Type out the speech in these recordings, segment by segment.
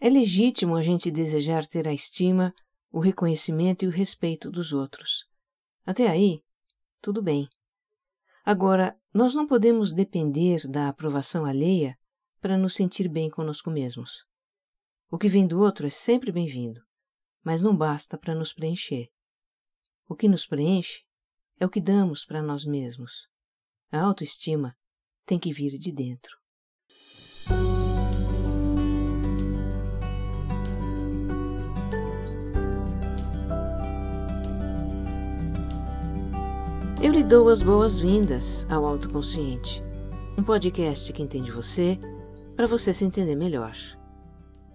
É legítimo a gente desejar ter a estima, o reconhecimento e o respeito dos outros. Até aí, tudo bem. Agora, nós não podemos depender da aprovação alheia para nos sentir bem conosco mesmos. O que vem do outro é sempre bem-vindo, mas não basta para nos preencher. O que nos preenche é o que damos para nós mesmos. A autoestima tem que vir de dentro. Eu lhe dou as boas-vindas ao Autoconsciente, um podcast que entende você para você se entender melhor.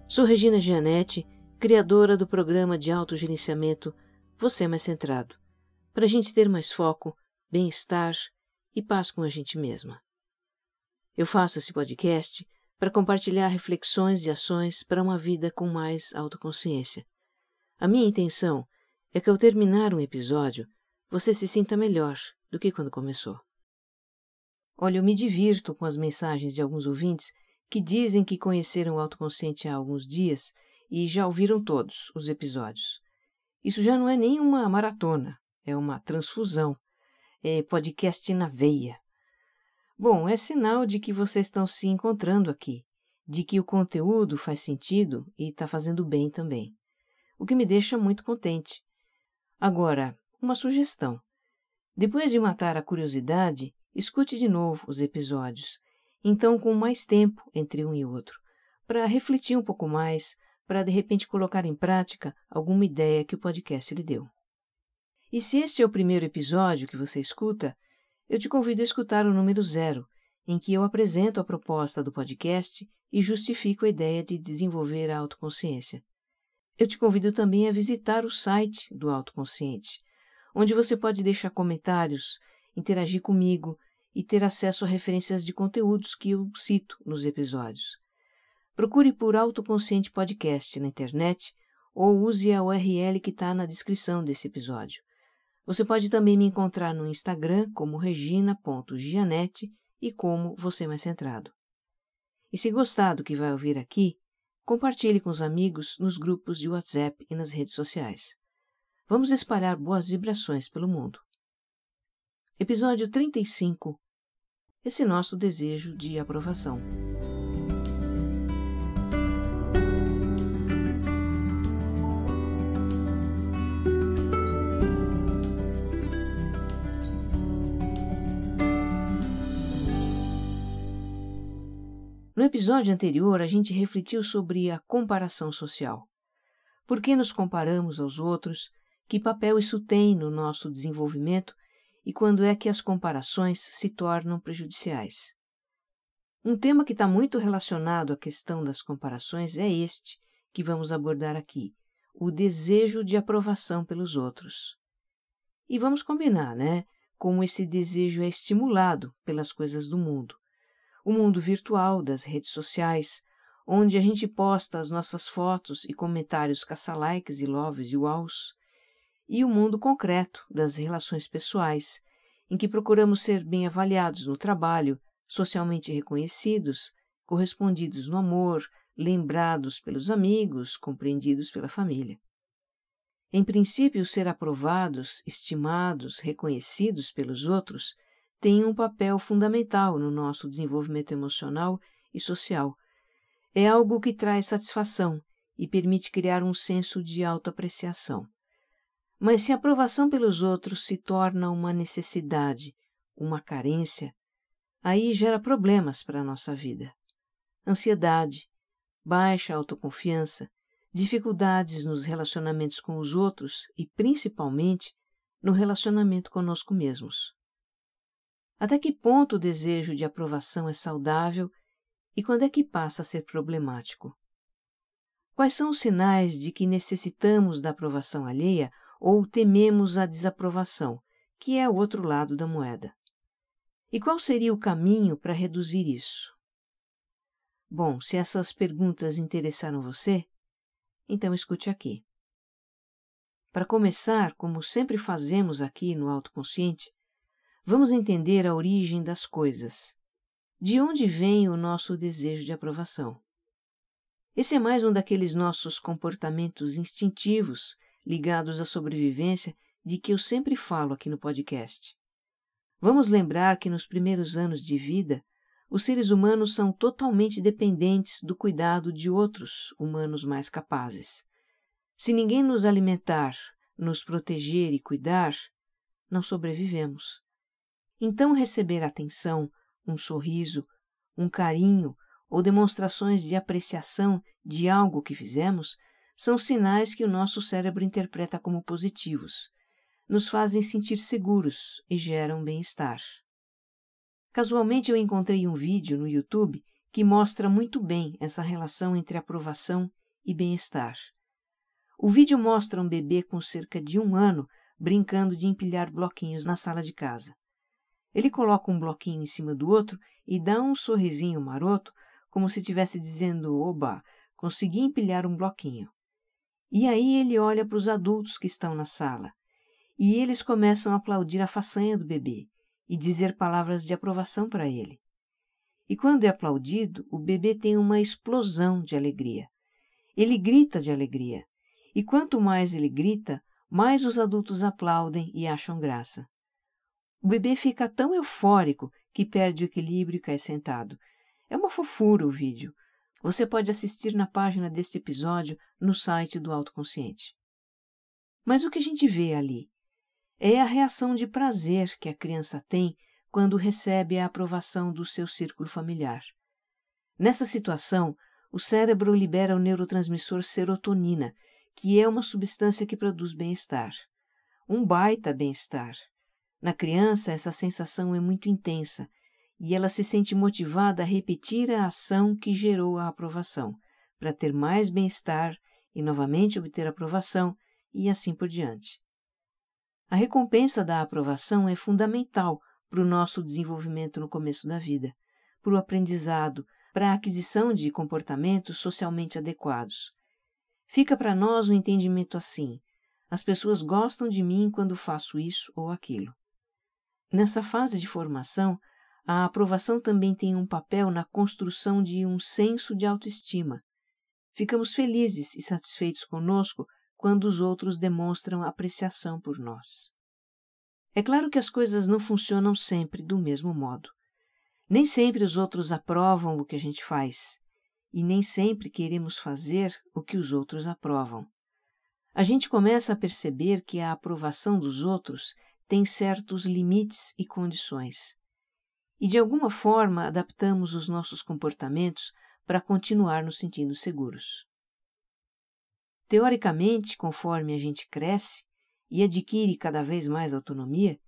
Sou Regina Gianetti, criadora do programa de autogerenciamento Você Mais Centrado, para a gente ter mais foco, bem-estar e paz com a gente mesma. Eu faço esse podcast para compartilhar reflexões e ações para uma vida com mais autoconsciência. A minha intenção é que ao terminar um episódio, você se sinta melhor do que quando começou. Olha, eu me divirto com as mensagens de alguns ouvintes que dizem que conheceram o autoconsciente há alguns dias e já ouviram todos os episódios. Isso já não é nem uma maratona, é uma transfusão. É podcast na veia. Bom, é sinal de que vocês estão se encontrando aqui, de que o conteúdo faz sentido e está fazendo bem também. O que me deixa muito contente. Agora, uma sugestão. Depois de matar a curiosidade, escute de novo os episódios, então com mais tempo entre um e outro, para refletir um pouco mais, para de repente colocar em prática alguma ideia que o podcast lhe deu. E se este é o primeiro episódio que você escuta, eu te convido a escutar o número zero, em que eu apresento a proposta do podcast e justifico a ideia de desenvolver a autoconsciência. Eu te convido também a visitar o site do Autoconsciente, onde você pode deixar comentários, interagir comigo e ter acesso a referências de conteúdos que eu cito nos episódios. Procure por Autoconsciente Podcast na internet ou use a URL que está na descrição desse episódio. Você pode também me encontrar no Instagram como regina.gianete e como Você Mais Centrado. E se gostar do que vai ouvir aqui, compartilhe com os amigos nos grupos de WhatsApp e nas redes sociais. Vamos espalhar boas vibrações pelo mundo. Episódio 35 Esse nosso desejo de aprovação. No episódio anterior, a gente refletiu sobre a comparação social. Por que nos comparamos aos outros que papel isso tem no nosso desenvolvimento e quando é que as comparações se tornam prejudiciais. Um tema que está muito relacionado à questão das comparações é este que vamos abordar aqui: o desejo de aprovação pelos outros. E vamos combinar, né? Como esse desejo é estimulado pelas coisas do mundo. O mundo virtual, das redes sociais, onde a gente posta as nossas fotos e comentários caça-likes e loves e wows, e o mundo concreto das relações pessoais, em que procuramos ser bem avaliados no trabalho, socialmente reconhecidos, correspondidos no amor, lembrados pelos amigos, compreendidos pela família. Em princípio, ser aprovados, estimados, reconhecidos pelos outros tem um papel fundamental no nosso desenvolvimento emocional e social. É algo que traz satisfação e permite criar um senso de autoapreciação. Mas se a aprovação pelos outros se torna uma necessidade, uma carência, aí gera problemas para a nossa vida. Ansiedade, baixa autoconfiança, dificuldades nos relacionamentos com os outros e, principalmente, no relacionamento conosco mesmos. Até que ponto o desejo de aprovação é saudável e quando é que passa a ser problemático? Quais são os sinais de que necessitamos da aprovação alheia ou tememos a desaprovação, que é o outro lado da moeda. E qual seria o caminho para reduzir isso? Bom, se essas perguntas interessaram você, então escute aqui. Para começar, como sempre fazemos aqui no Autoconsciente, vamos entender a origem das coisas. De onde vem o nosso desejo de aprovação? Esse é mais um daqueles nossos comportamentos instintivos ligados à sobrevivência de que eu sempre falo aqui no podcast. Vamos lembrar que nos primeiros anos de vida, os seres humanos são totalmente dependentes do cuidado de outros humanos mais capazes. Se ninguém nos alimentar, nos proteger e cuidar, não sobrevivemos. Então, receber atenção, um sorriso, um carinho ou demonstrações de apreciação de algo que fizemos são sinais que o nosso cérebro interpreta como positivos, nos fazem sentir seguros e geram bem-estar. Casualmente eu encontrei um vídeo no YouTube que mostra muito bem essa relação entre aprovação e bem-estar. O vídeo mostra um bebê com cerca de um ano brincando de empilhar bloquinhos na sala de casa. Ele coloca um bloquinho em cima do outro e dá um sorrisinho maroto, como se estivesse dizendo: Oba, consegui empilhar um bloquinho. E aí ele olha para os adultos que estão na sala. E eles começam a aplaudir a façanha do bebê e dizer palavras de aprovação para ele. E quando é aplaudido, o bebê tem uma explosão de alegria. Ele grita de alegria. E quanto mais ele grita, mais os adultos aplaudem e acham graça. O bebê fica tão eufórico que perde o equilíbrio e cai sentado. É uma fofura o vídeo. Você pode assistir na página deste episódio no site do Autoconsciente. Mas o que a gente vê ali é a reação de prazer que a criança tem quando recebe a aprovação do seu círculo familiar. Nessa situação, o cérebro libera o neurotransmissor serotonina, que é uma substância que produz bem-estar. Um baita bem-estar. Na criança, essa sensação é muito intensa e ela se sente motivada a repetir a ação que gerou a aprovação, para ter mais bem-estar e novamente obter aprovação e assim por diante. A recompensa da aprovação é fundamental para o nosso desenvolvimento no começo da vida, para o aprendizado, para a aquisição de comportamentos socialmente adequados. Fica para nós o um entendimento assim: as pessoas gostam de mim quando faço isso ou aquilo. Nessa fase de formação, a aprovação também tem um papel na construção de um senso de autoestima. Ficamos felizes e satisfeitos conosco quando os outros demonstram apreciação por nós. É claro que as coisas não funcionam sempre do mesmo modo. Nem sempre os outros aprovam o que a gente faz, e nem sempre queremos fazer o que os outros aprovam. A gente começa a perceber que a aprovação dos outros tem certos limites e condições. E de alguma forma adaptamos os nossos comportamentos para continuar nos sentindo seguros. Teoricamente, conforme a gente cresce e adquire cada vez mais autonomia,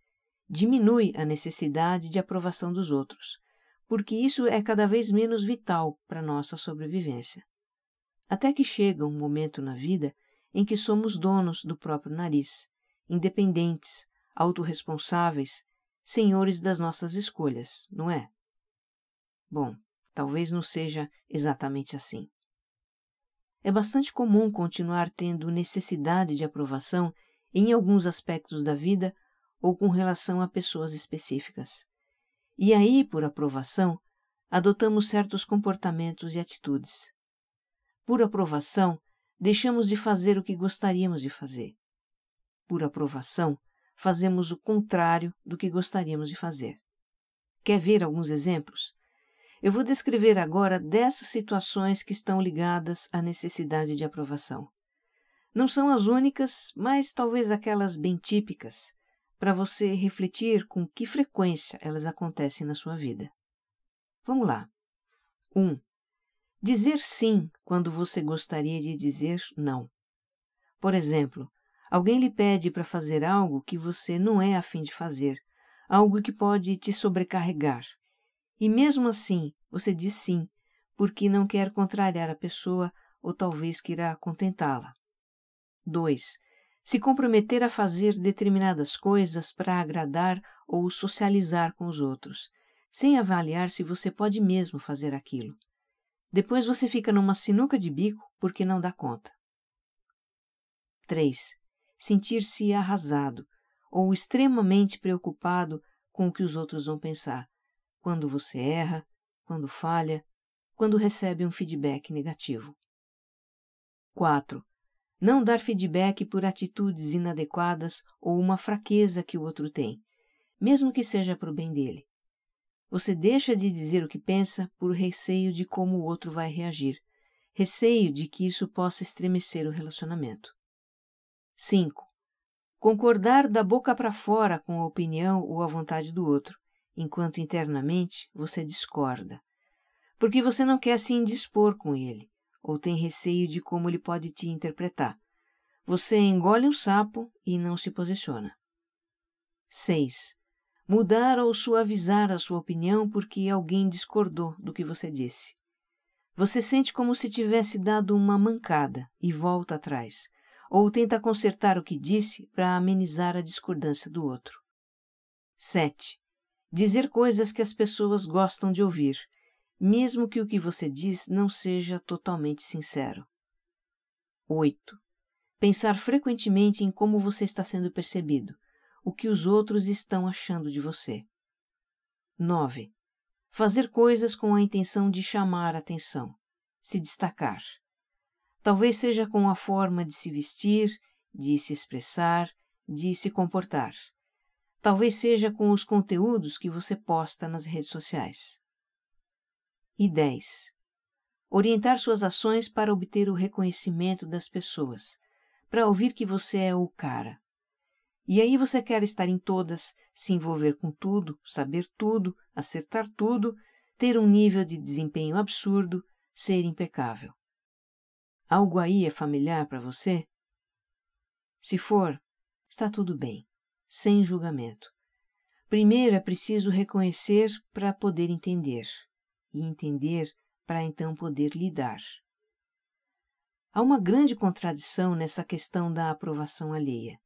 diminui a necessidade de aprovação dos outros, porque isso é cada vez menos vital para nossa sobrevivência. Até que chega um momento na vida em que somos donos do próprio nariz, independentes, autorresponsáveis, senhores das nossas escolhas, não é? Bom, talvez não seja exatamente assim. É bastante comum continuar tendo necessidade de aprovação em alguns aspectos da vida ou com relação a pessoas específicas. E aí, por aprovação, adotamos certos comportamentos e atitudes. Por aprovação, deixamos de fazer o que gostaríamos de fazer. Por aprovação, fazemos o contrário do que gostaríamos de fazer. Quer ver alguns exemplos? Eu vou descrever agora dessas situações que estão ligadas à necessidade de aprovação. Não são as únicas, mas talvez aquelas bem típicas, para você refletir com que frequência elas acontecem na sua vida. Vamos lá. 1. Um, dizer sim quando você gostaria de dizer não. Por exemplo, alguém lhe pede para fazer algo que você não é afim de fazer, algo que pode te sobrecarregar e mesmo assim, você diz sim, porque não quer contrariar a pessoa ou talvez queira contentá-la. 2. Se comprometer a fazer determinadas coisas para agradar ou socializar com os outros, sem avaliar se você pode mesmo fazer aquilo. Depois você fica numa sinuca de bico porque não dá conta. 3. Sentir-se arrasado ou extremamente preocupado com o que os outros vão pensar, quando você erra, quando falha, quando recebe um feedback negativo. 4. Não dar feedback por atitudes inadequadas ou uma fraqueza que o outro tem, mesmo que seja para o bem dele. Você deixa de dizer o que pensa por receio de como o outro vai reagir, receio de que isso possa estremecer o relacionamento. 5. Concordar da boca para fora com a opinião ou a vontade do outro, enquanto internamente você discorda, porque você não quer se indispor com ele ou tem receio de como ele pode te interpretar. Você engole um sapo e não se posiciona. 6. Mudar ou suavizar a sua opinião porque alguém discordou do que você disse. Você sente como se tivesse dado uma mancada e volta atrás, ou tenta consertar o que disse para amenizar a discordância do outro. 7. Dizer coisas que as pessoas gostam de ouvir, mesmo que o que você diz não seja totalmente sincero. 8. Pensar frequentemente em como você está sendo percebido, o que os outros estão achando de você. 9. Fazer coisas com a intenção de chamar atenção, se destacar. Talvez seja com a forma de se vestir, de se expressar, de se comportar. Talvez seja com os conteúdos que você posta nas redes sociais. E 10. Orientar suas ações para obter o reconhecimento das pessoas, para ouvir que você é o cara. E aí você quer estar em todas, se envolver com tudo, saber tudo, acertar tudo, ter um nível de desempenho absurdo, ser impecável. Algo aí é familiar para você? Se for, está tudo bem, sem julgamento. Primeiro é preciso reconhecer para poder entender e entender para então poder lidar. Há uma grande contradição nessa questão da aprovação alheia.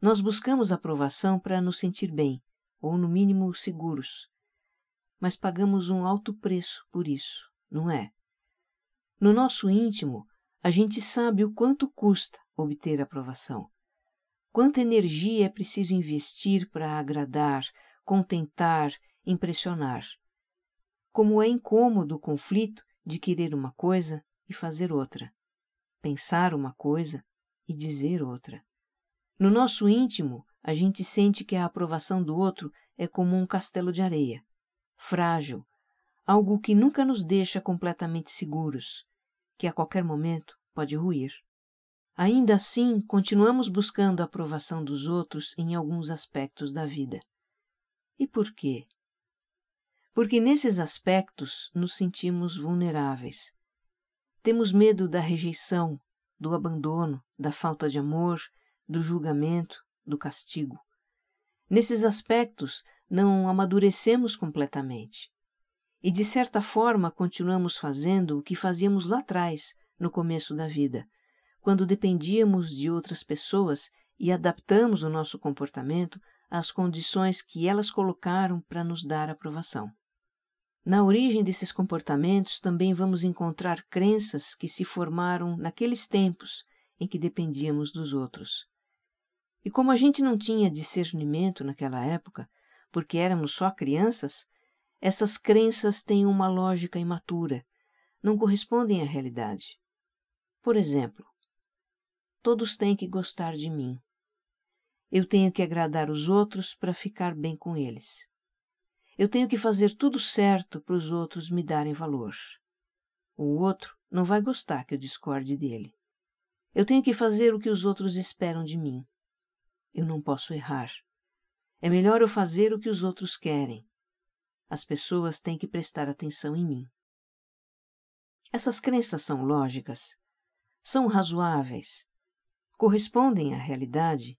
Nós buscamos aprovação para nos sentir bem, ou no mínimo seguros, mas pagamos um alto preço por isso, não é? No nosso íntimo, a gente sabe o quanto custa obter aprovação, quanta energia é preciso investir para agradar, contentar, impressionar como é incômodo o conflito de querer uma coisa e fazer outra, pensar uma coisa e dizer outra. No nosso íntimo, a gente sente que a aprovação do outro é como um castelo de areia, frágil, algo que nunca nos deixa completamente seguros, que a qualquer momento pode ruir. Ainda assim, continuamos buscando a aprovação dos outros em alguns aspectos da vida. E por quê? porque nesses aspectos nos sentimos vulneráveis. Temos medo da rejeição, do abandono, da falta de amor, do julgamento, do castigo. Nesses aspectos não amadurecemos completamente. E de certa forma continuamos fazendo o que fazíamos lá atrás, no começo da vida, quando dependíamos de outras pessoas e adaptamos o nosso comportamento às condições que elas colocaram para nos dar aprovação. Na origem desses comportamentos também vamos encontrar crenças que se formaram naqueles tempos em que dependíamos dos outros. E como a gente não tinha discernimento naquela época, porque éramos só crianças, essas crenças têm uma lógica imatura, não correspondem à realidade. Por exemplo, todos têm que gostar de mim. Eu tenho que agradar os outros para ficar bem com eles. Eu tenho que fazer tudo certo para os outros me darem valor. O outro não vai gostar que eu discorde dele. Eu tenho que fazer o que os outros esperam de mim. Eu não posso errar. É melhor eu fazer o que os outros querem. As pessoas têm que prestar atenção em mim. Essas crenças são lógicas? São razoáveis? Correspondem à realidade?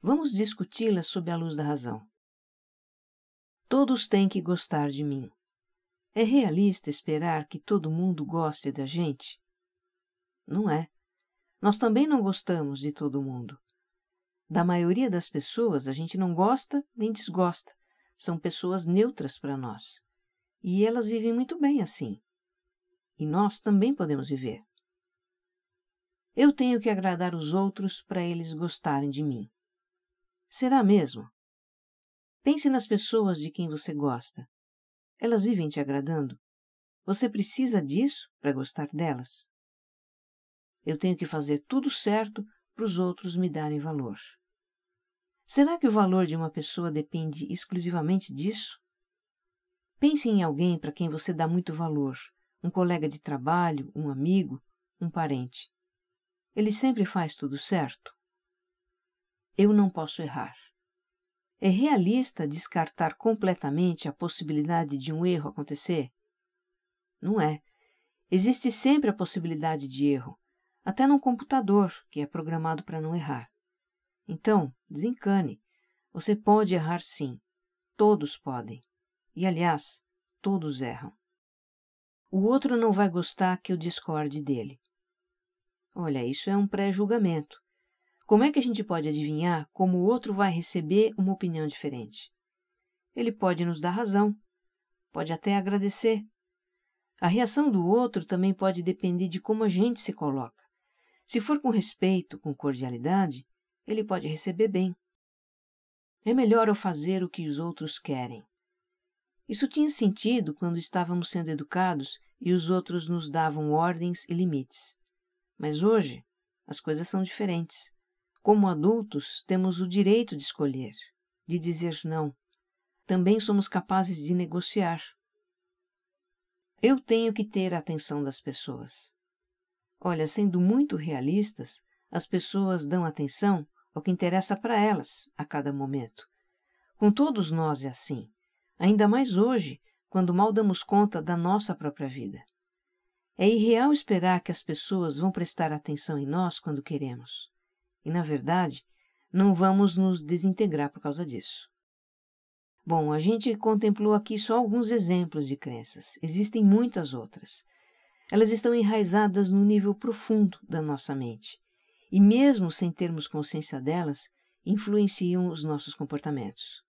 Vamos discuti-las sob a luz da razão. Todos têm que gostar de mim. É realista esperar que todo mundo goste da gente? Não é. Nós também não gostamos de todo mundo. Da maioria das pessoas, a gente não gosta nem desgosta. São pessoas neutras para nós. E elas vivem muito bem assim. E nós também podemos viver. Eu tenho que agradar os outros para eles gostarem de mim. Será mesmo? Pense nas pessoas de quem você gosta. Elas vivem te agradando? Você precisa disso para gostar delas? Eu tenho que fazer tudo certo para os outros me darem valor. Será que o valor de uma pessoa depende exclusivamente disso? Pense em alguém para quem você dá muito valor, um colega de trabalho, um amigo, um parente. Ele sempre faz tudo certo? Eu não posso errar. É realista descartar completamente a possibilidade de um erro acontecer? Não é. Existe sempre a possibilidade de erro, até num computador que é programado para não errar. Então, desencane. Você pode errar sim. Todos podem. E, aliás, todos erram. O outro não vai gostar que eu discorde dele. Olha, isso é um pré-julgamento. Como é que a gente pode adivinhar como o outro vai receber uma opinião diferente? Ele pode nos dar razão, pode até agradecer. A reação do outro também pode depender de como a gente se coloca. Se for com respeito, com cordialidade, ele pode receber bem. É melhor eu fazer o que os outros querem. Isso tinha sentido quando estávamos sendo educados e os outros nos davam ordens e limites. Mas hoje as coisas são diferentes. Como adultos, temos o direito de escolher, de dizer não. Também somos capazes de negociar. Eu tenho que ter a atenção das pessoas. Olha, sendo muito realistas, as pessoas dão atenção ao que interessa para elas a cada momento. Com todos nós é assim, ainda mais hoje, quando mal damos conta da nossa própria vida. É irreal esperar que as pessoas vão prestar atenção em nós quando queremos. E, na verdade, não vamos nos desintegrar por causa disso. Bom, a gente contemplou aqui só alguns exemplos de crenças. Existem muitas outras. Elas estão enraizadas no nível profundo da nossa mente. E, mesmo sem termos consciência delas, influenciam os nossos comportamentos.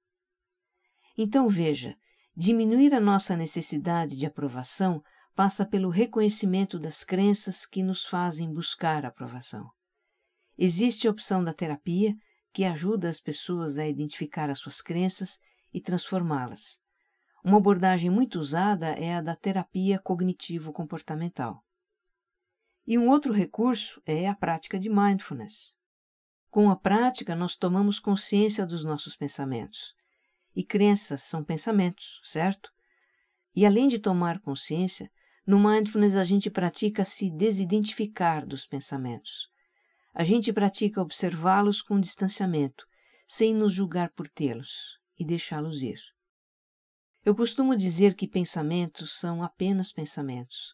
Então, veja, diminuir a nossa necessidade de aprovação passa pelo reconhecimento das crenças que nos fazem buscar aprovação. Existe a opção da terapia, que ajuda as pessoas a identificar as suas crenças e transformá-las. Uma abordagem muito usada é a da terapia cognitivo-comportamental. E um outro recurso é a prática de mindfulness. Com a prática, nós tomamos consciência dos nossos pensamentos. E crenças são pensamentos, certo? E além de tomar consciência, no mindfulness a gente pratica se desidentificar dos pensamentos. A gente pratica observá-los com distanciamento, sem nos julgar por tê-los e deixá-los ir. Eu costumo dizer que pensamentos são apenas pensamentos.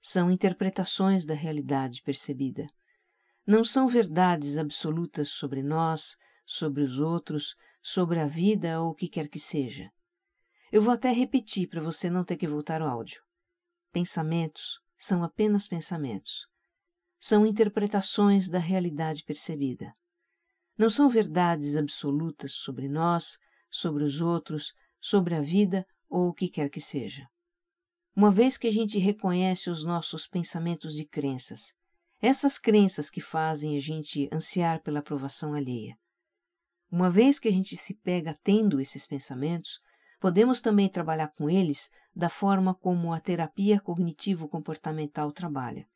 São interpretações da realidade percebida. Não são verdades absolutas sobre nós, sobre os outros, sobre a vida ou o que quer que seja. Eu vou até repetir para você não ter que voltar ao áudio. Pensamentos são apenas pensamentos são interpretações da realidade percebida. Não são verdades absolutas sobre nós, sobre os outros, sobre a vida ou o que quer que seja. Uma vez que a gente reconhece os nossos pensamentos e crenças, essas crenças que fazem a gente ansiar pela aprovação alheia. Uma vez que a gente se pega tendo esses pensamentos, podemos também trabalhar com eles da forma como a terapia cognitivo-comportamental trabalha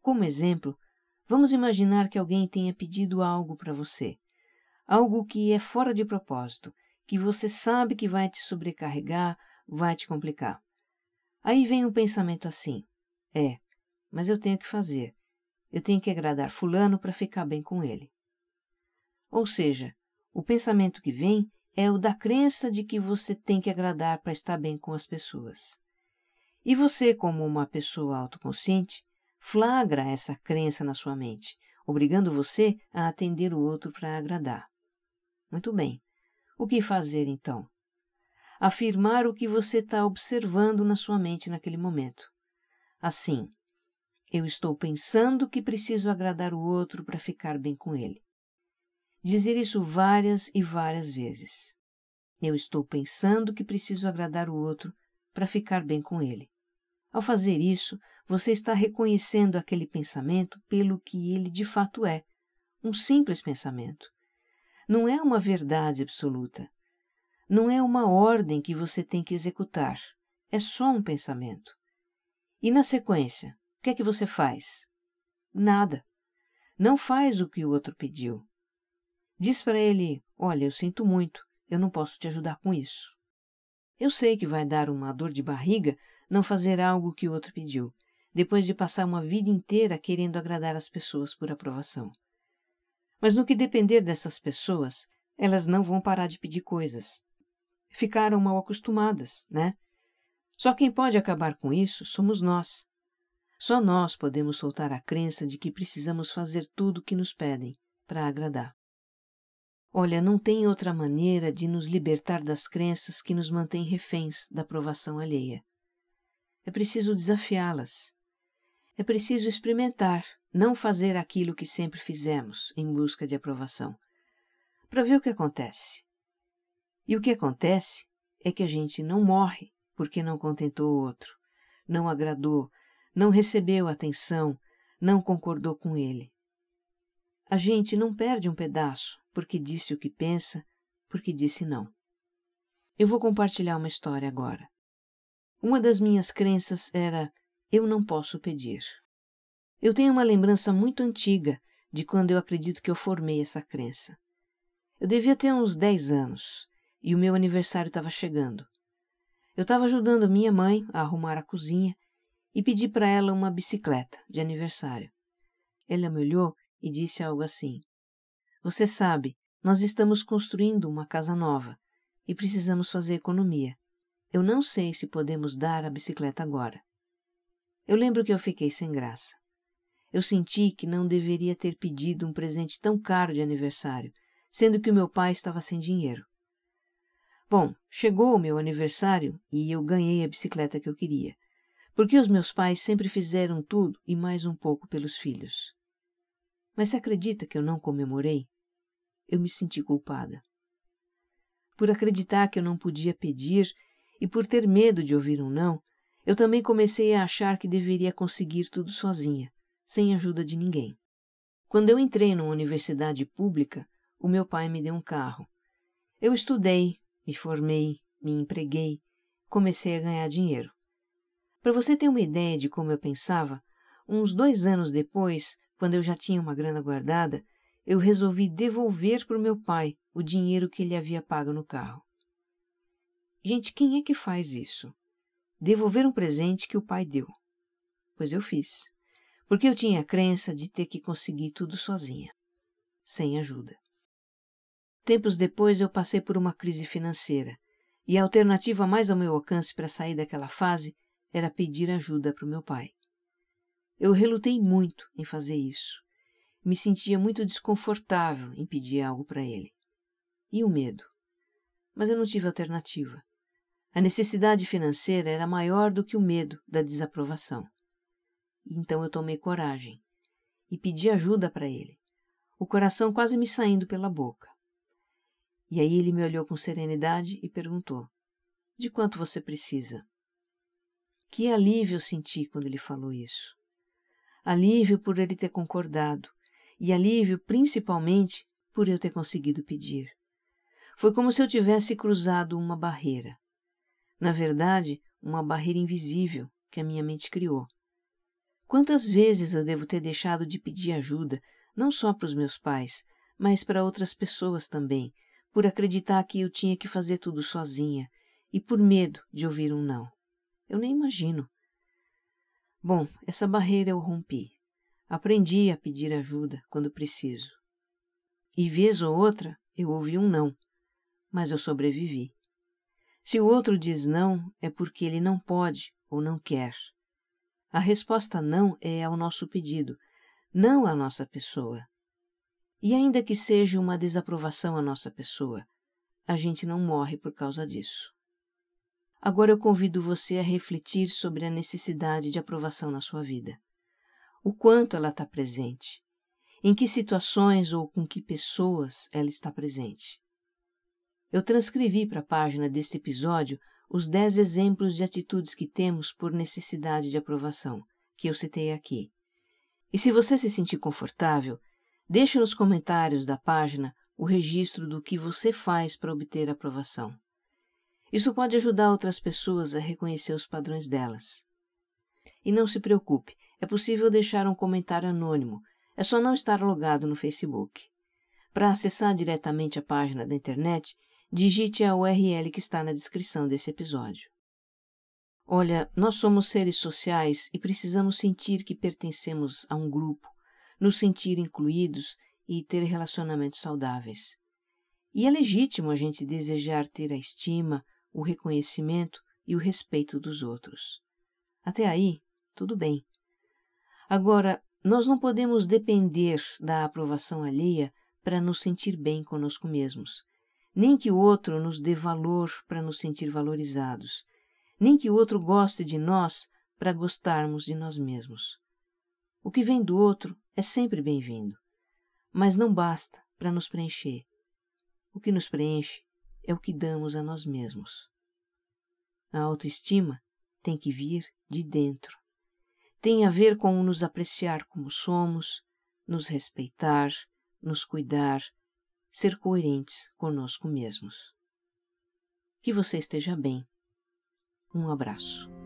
como exemplo, vamos imaginar que alguém tenha pedido algo para você, algo que é fora de propósito, que você sabe que vai te sobrecarregar, vai te complicar. Aí vem um pensamento assim: é, mas eu tenho que fazer. Eu tenho que agradar Fulano para ficar bem com ele. Ou seja, o pensamento que vem é o da crença de que você tem que agradar para estar bem com as pessoas. E você, como uma pessoa autoconsciente, flagra essa crença na sua mente, obrigando você a atender o outro para agradar. Muito bem. O que fazer então? Afirmar o que você está observando na sua mente naquele momento. Assim, eu estou pensando que preciso agradar o outro para ficar bem com ele. Dizer isso várias e várias vezes. Eu estou pensando que preciso agradar o outro para ficar bem com ele. Ao fazer isso, você está reconhecendo aquele pensamento pelo que ele de fato é um simples pensamento. Não é uma verdade absoluta. Não é uma ordem que você tem que executar. É só um pensamento. E na sequência, o que é que você faz? nada. Não faz o que o outro pediu. Diz para ele: Olha, eu sinto muito, eu não posso te ajudar com isso. Eu sei que vai dar uma dor de barriga não fazer algo que o outro pediu, depois de passar uma vida inteira querendo agradar as pessoas por aprovação. Mas no que depender dessas pessoas, elas não vão parar de pedir coisas. Ficaram mal acostumadas, né? Só quem pode acabar com isso somos nós. Só nós podemos soltar a crença de que precisamos fazer tudo o que nos pedem para agradar. Olha, não tem outra maneira de nos libertar das crenças que nos mantêm reféns da aprovação alheia. É preciso desafiá-las. É preciso experimentar, não fazer aquilo que sempre fizemos em busca de aprovação, para ver o que acontece. E o que acontece é que a gente não morre porque não contentou o outro, não agradou, não recebeu atenção, não concordou com ele. A gente não perde um pedaço porque disse o que pensa, porque disse não. Eu vou compartilhar uma história agora. Uma das minhas crenças era: eu não posso pedir. Eu tenho uma lembrança muito antiga de quando eu acredito que eu formei essa crença. Eu devia ter uns 10 anos e o meu aniversário estava chegando. Eu estava ajudando minha mãe a arrumar a cozinha e pedi para ela uma bicicleta de aniversário. Ela me olhou e disse algo assim: Você sabe, nós estamos construindo uma casa nova e precisamos fazer economia. Eu não sei se podemos dar a bicicleta agora. Eu lembro que eu fiquei sem graça. Eu senti que não deveria ter pedido um presente tão caro de aniversário, sendo que o meu pai estava sem dinheiro. Bom, chegou o meu aniversário e eu ganhei a bicicleta que eu queria, porque os meus pais sempre fizeram tudo e mais um pouco pelos filhos. Mas se acredita que eu não comemorei? Eu me senti culpada. Por acreditar que eu não podia pedir e por ter medo de ouvir um não, eu também comecei a achar que deveria conseguir tudo sozinha, sem ajuda de ninguém. Quando eu entrei numa universidade pública, o meu pai me deu um carro. Eu estudei, me formei, me empreguei, comecei a ganhar dinheiro. Para você ter uma ideia de como eu pensava, uns dois anos depois, quando eu já tinha uma grana guardada, eu resolvi devolver para o meu pai o dinheiro que ele havia pago no carro. Gente, quem é que faz isso? Devolver um presente que o pai deu. Pois eu fiz, porque eu tinha a crença de ter que conseguir tudo sozinha, sem ajuda. Tempos depois eu passei por uma crise financeira, e a alternativa mais ao meu alcance para sair daquela fase era pedir ajuda para o meu pai. Eu relutei muito em fazer isso. Me sentia muito desconfortável em pedir algo para ele. E o medo? Mas eu não tive alternativa. A necessidade financeira era maior do que o medo da desaprovação. Então eu tomei coragem e pedi ajuda para ele, o coração quase me saindo pela boca. E aí ele me olhou com serenidade e perguntou: De quanto você precisa? Que alívio senti quando ele falou isso. Alívio por ele ter concordado, e alívio principalmente por eu ter conseguido pedir. Foi como se eu tivesse cruzado uma barreira. Na verdade, uma barreira invisível que a minha mente criou. Quantas vezes eu devo ter deixado de pedir ajuda, não só para os meus pais, mas para outras pessoas também, por acreditar que eu tinha que fazer tudo sozinha e por medo de ouvir um não. Eu nem imagino. Bom, essa barreira eu rompi. Aprendi a pedir ajuda quando preciso. E vez ou outra eu ouvi um não, mas eu sobrevivi. Se o outro diz não, é porque ele não pode ou não quer. A resposta não é ao nosso pedido, não à nossa pessoa. E ainda que seja uma desaprovação à nossa pessoa, a gente não morre por causa disso. Agora eu convido você a refletir sobre a necessidade de aprovação na sua vida. O quanto ela está presente, em que situações ou com que pessoas ela está presente. Eu transcrevi para a página deste episódio os dez exemplos de atitudes que temos por necessidade de aprovação, que eu citei aqui. E se você se sentir confortável, Deixe nos comentários da página o registro do que você faz para obter aprovação. Isso pode ajudar outras pessoas a reconhecer os padrões delas. E não se preocupe, É possível deixar um comentário anônimo, é só não estar logado no Facebook. Para acessar diretamente a página da internet, digite a URL que está na descrição desse episódio. Olha, nós somos seres sociais e precisamos sentir que pertencemos a um grupo, nos sentir incluídos e ter relacionamentos saudáveis. E é legítimo a gente desejar ter a estima, o reconhecimento e o respeito dos outros. Até aí, tudo bem. Agora, nós não podemos depender da aprovação alheia para nos sentir bem conosco mesmos, nem que o outro nos dê valor para nos sentir valorizados, nem que o outro goste de nós para gostarmos de nós mesmos. O que vem do outro é sempre bem-vindo, mas não basta para nos preencher. O que nos preenche é o que damos a nós mesmos. A autoestima tem que vir de dentro. Tem a ver com nos apreciar como somos, nos respeitar, nos cuidar, ser coerentes conosco mesmos. Que você esteja bem. Um abraço.